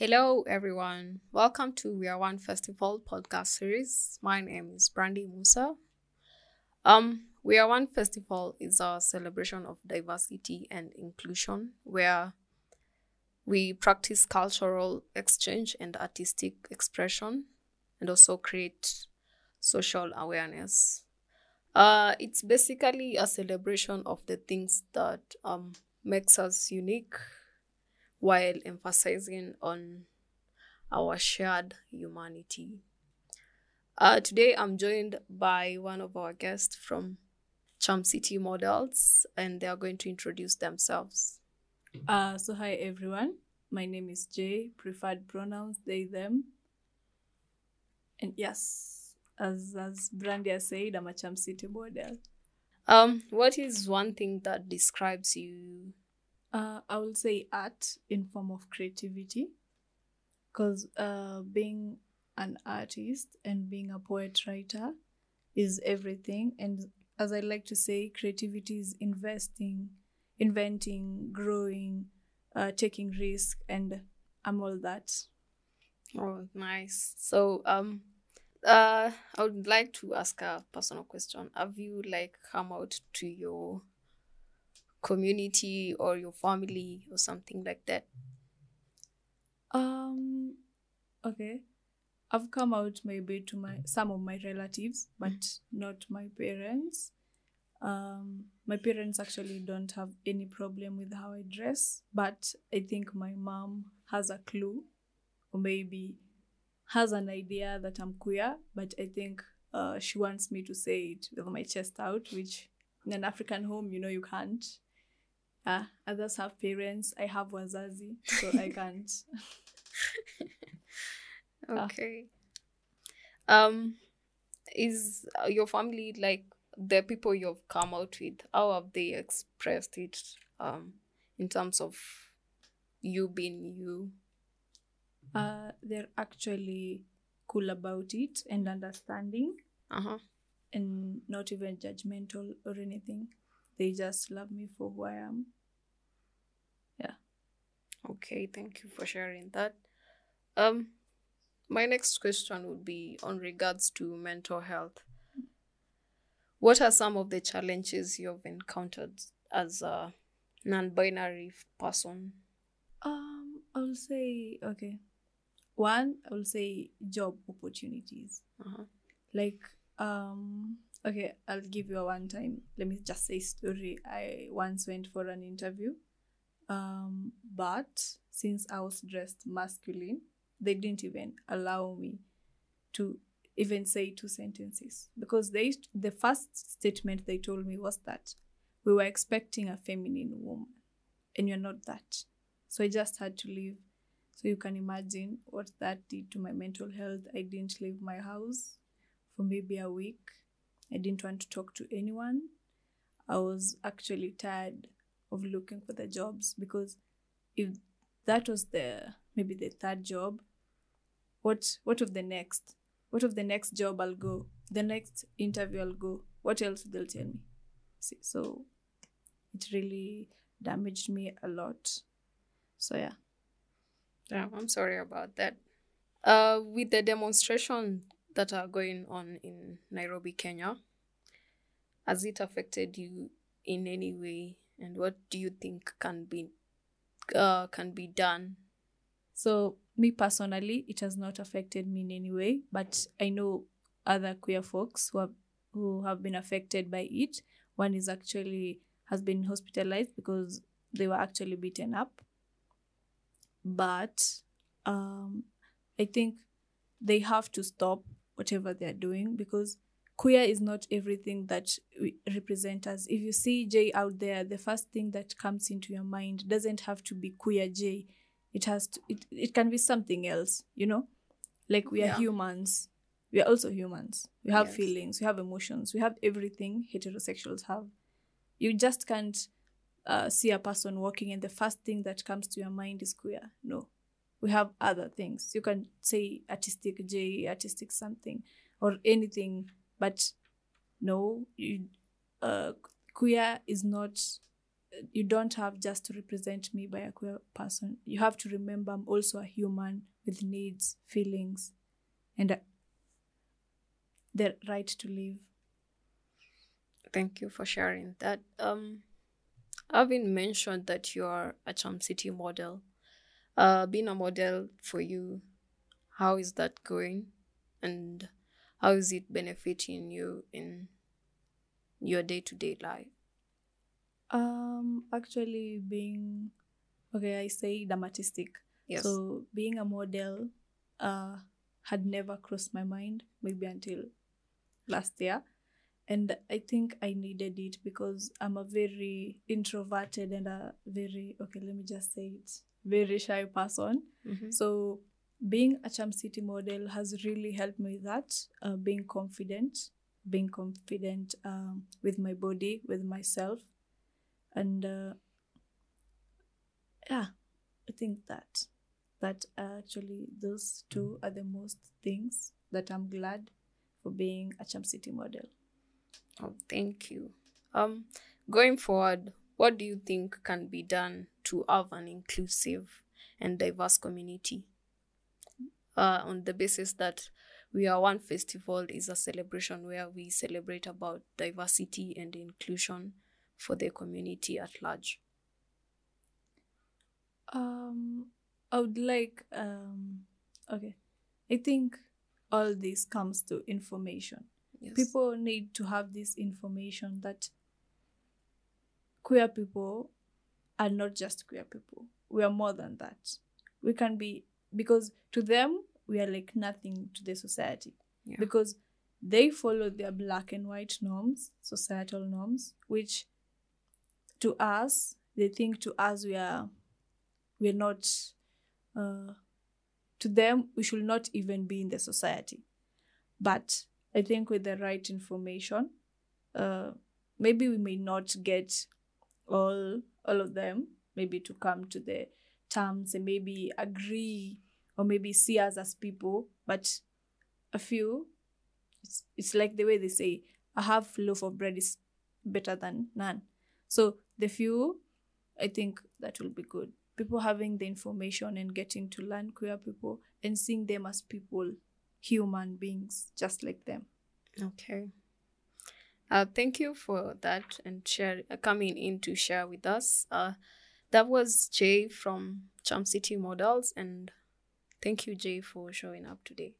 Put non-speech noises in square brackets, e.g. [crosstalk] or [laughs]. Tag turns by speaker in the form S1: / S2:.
S1: Hello, everyone. Welcome to We Are One Festival podcast series. My name is Brandy Musa. Um, We Are One Festival is a celebration of diversity and inclusion where we practice cultural exchange and artistic expression and also create social awareness. Uh, it's basically a celebration of the things that um, makes us unique while emphasizing on our shared humanity. Uh, today, I'm joined by one of our guests from Charm City Models, and they are going to introduce themselves.
S2: Uh, so hi everyone. My name is Jay. Preferred pronouns they them. And yes, as as Brandy has said, I'm a Charm City model.
S1: Um, what is one thing that describes you?
S2: Uh, I will say art in form of creativity, because uh, being an artist and being a poet writer is everything. And as I like to say, creativity is investing, inventing, growing, uh, taking risk, and I'm all that.
S1: Oh, nice. So, um, uh, I would like to ask a personal question. Have you like come out to your community or your family or something like that?
S2: Um, okay. I've come out maybe to my some of my relatives, but not my parents. Um, my parents actually don't have any problem with how I dress, but I think my mom has a clue, or maybe has an idea that I'm queer, but I think uh, she wants me to say it with my chest out, which in an African home, you know, you can't. Uh, others have parents. I have wazazi, so I [laughs] can't. [laughs] Ah.
S1: Okay. Um, is uh, your family like the people you've come out with? How have they expressed it? Um, in terms of you being you.
S2: uh, they're actually cool about it and understanding
S1: Uh huh.
S2: and not even judgmental or anything. They just love me for who I am.
S1: Okay, thank you for sharing that. Um, my next question would be on regards to mental health. What are some of the challenges you've encountered as a non-binary person?
S2: Um, I'll say okay. One, I will say job opportunities.
S1: Uh-huh.
S2: Like um okay, I'll give you a one time. Let me just say story. I once went for an interview. Um, but since I was dressed masculine, they didn't even allow me to even say two sentences because they the first statement they told me was that we were expecting a feminine woman and you're not that. So I just had to leave. So you can imagine what that did to my mental health. I didn't leave my house for maybe a week. I didn't want to talk to anyone. I was actually tired of looking for the jobs because if that was the maybe the third job, what what of the next? What of the next job I'll go? The next interview I'll go. What else they'll tell me? See, so it really damaged me a lot. So yeah.
S1: Yeah, I'm sorry about that. Uh, with the demonstration that are going on in Nairobi, Kenya, has it affected you in any way? And what do you think can be uh, can be done?
S2: So me personally, it has not affected me in any way, but I know other queer folks who have who have been affected by it. One is actually has been hospitalized because they were actually beaten up. But um, I think they have to stop whatever they're doing because queer is not everything that we represent us. If you see J out there, the first thing that comes into your mind doesn't have to be queer J. It has to it, it can be something else, you know? Like we are
S1: Yeah.
S2: humans. We are also humans. We have
S1: Yes.
S2: feelings, we have emotions, we have everything heterosexuals have. You just can't uh, see a person walking and the first thing that comes to your mind is queer. No. We have other things. You can say artistic J, artistic something, or anything, but no, you, uh, queer is not you don't have just to represent me by a queer person. You have to remember I'm also a human with needs, feelings, and uh, the right to live.
S1: Thank you for sharing that. Um, having mentioned that you are a Charm City model, uh, being a model for you, how is that going, and how is it benefiting you in your day to day life?
S2: Um, actually, being okay, I say artistic.
S1: Yes.
S2: So being a model, uh, had never crossed my mind. Maybe until last year, and I think I needed it because I'm a very introverted and a very okay. Let me just say it, very shy person.
S1: Mhm.
S2: So being a Charm City model has really helped me with that. Uh, being confident, being confident um, with my body, with myself, and uh, yeah, I think that that actually those two are the most things that I'm glad for being a Charm City model.
S1: Oh, thank you. Um, going forward, what do you think can be done to have an inclusive and diverse community? Uh, on the basis that we are one festival is a celebration where we celebrate about diversity and inclusion for the community at large.
S2: Um, I would like um, okay. I think all this comes to information.
S1: Yes.
S2: people need to have this information that queer people are not just queer people we are more than that we can be because to them we are like nothing to the society
S1: Yeah.
S2: because they follow their black and white norms societal norms which to us they think to us we are we're not uh, to them we should not even be in the society but i think with the right information uh, maybe we may not get all all of them maybe to come to the terms and maybe agree or maybe see us as people but a few it's, it's like the way they say a half loaf of bread is better than none so the few i think that will be good people having the information and getting to learn queer people and seeing them as people human beings just like them
S1: Okay. Uh, thank you for that and share uh, coming in to share with us. Uh, that was Jay from Charm City Models, and thank you, Jay, for showing up today.